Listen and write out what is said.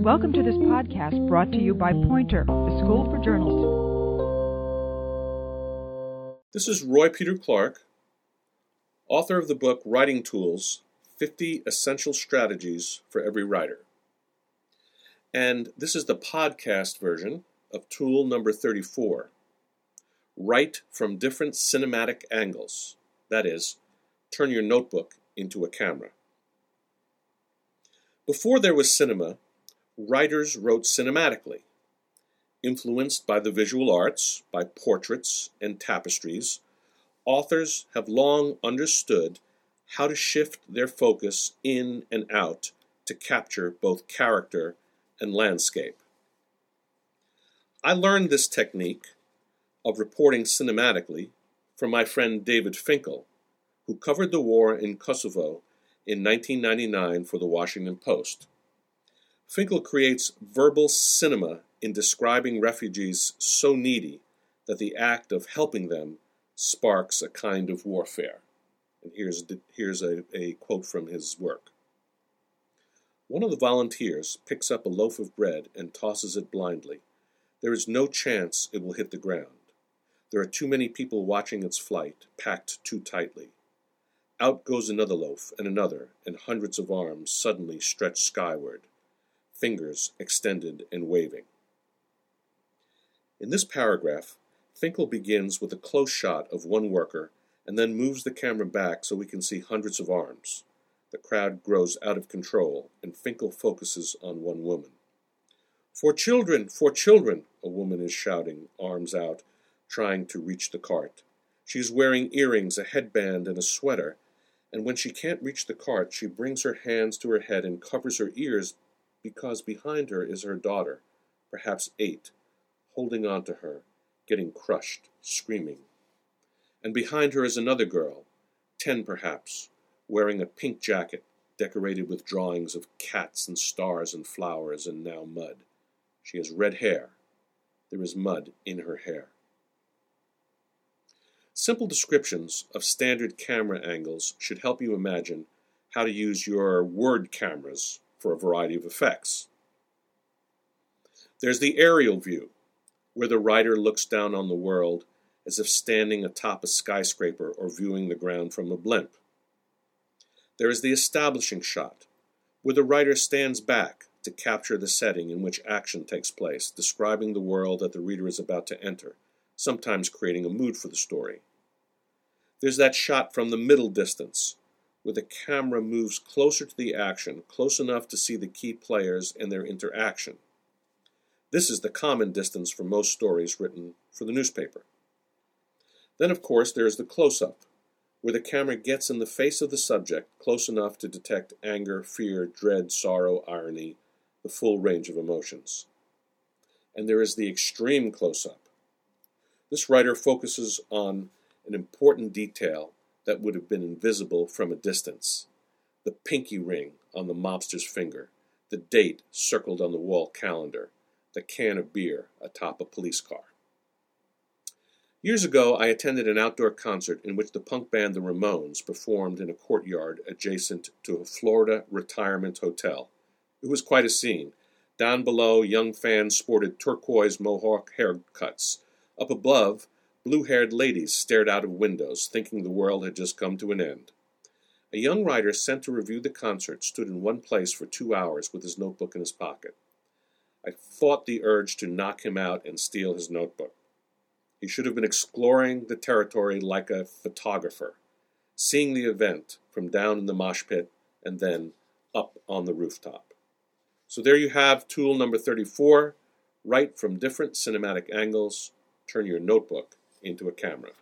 Welcome to this podcast brought to you by Poynter, the School for Journalists. This is Roy Peter Clark, author of the book Writing Tools 50 Essential Strategies for Every Writer. And this is the podcast version of tool number 34 Write from different cinematic angles. That is, turn your notebook into a camera. Before there was cinema, writers wrote cinematically. Influenced by the visual arts, by portraits and tapestries, authors have long understood how to shift their focus in and out to capture both character and landscape. I learned this technique of reporting cinematically from my friend David Finkel, who covered the war in Kosovo in 1999 for the Washington Post. Finkel creates verbal cinema in describing refugees so needy that the act of helping them sparks a kind of warfare. And here's, here's a, a quote from his work. One of the volunteers picks up a loaf of bread and tosses it blindly. There is no chance it will hit the ground. There are too many people watching its flight, packed too tightly. Out goes another loaf and another, and hundreds of arms suddenly stretch skyward, fingers extended and waving. In this paragraph, Finkel begins with a close shot of one worker and then moves the camera back so we can see hundreds of arms. The crowd grows out of control, and Finkel focuses on one woman. For children, for children, a woman is shouting, arms out, trying to reach the cart. She is wearing earrings, a headband, and a sweater, and when she can't reach the cart, she brings her hands to her head and covers her ears because behind her is her daughter, perhaps eight, holding on to her, getting crushed, screaming. And behind her is another girl, ten perhaps, wearing a pink jacket decorated with drawings of cats and stars and flowers and now mud. She has red hair. There is mud in her hair. Simple descriptions of standard camera angles should help you imagine how to use your word cameras for a variety of effects. There's the aerial view, where the writer looks down on the world as if standing atop a skyscraper or viewing the ground from a blimp. There is the establishing shot, where the writer stands back to capture the setting in which action takes place, describing the world that the reader is about to enter, sometimes creating a mood for the story. There's that shot from the middle distance, where the camera moves closer to the action, close enough to see the key players and their interaction. This is the common distance for most stories written for the newspaper. Then, of course, there is the close up, where the camera gets in the face of the subject close enough to detect anger, fear, dread, sorrow, irony, the full range of emotions. And there is the extreme close up. This writer focuses on an important detail that would have been invisible from a distance the pinky ring on the mobster's finger, the date circled on the wall calendar, the can of beer atop a police car. Years ago, I attended an outdoor concert in which the punk band The Ramones performed in a courtyard adjacent to a Florida retirement hotel. It was quite a scene. Down below, young fans sported turquoise mohawk haircuts. Up above, Blue haired ladies stared out of windows, thinking the world had just come to an end. A young writer sent to review the concert stood in one place for two hours with his notebook in his pocket. I fought the urge to knock him out and steal his notebook. He should have been exploring the territory like a photographer, seeing the event from down in the mosh pit and then up on the rooftop. So there you have tool number 34 write from different cinematic angles, turn your notebook into a camera.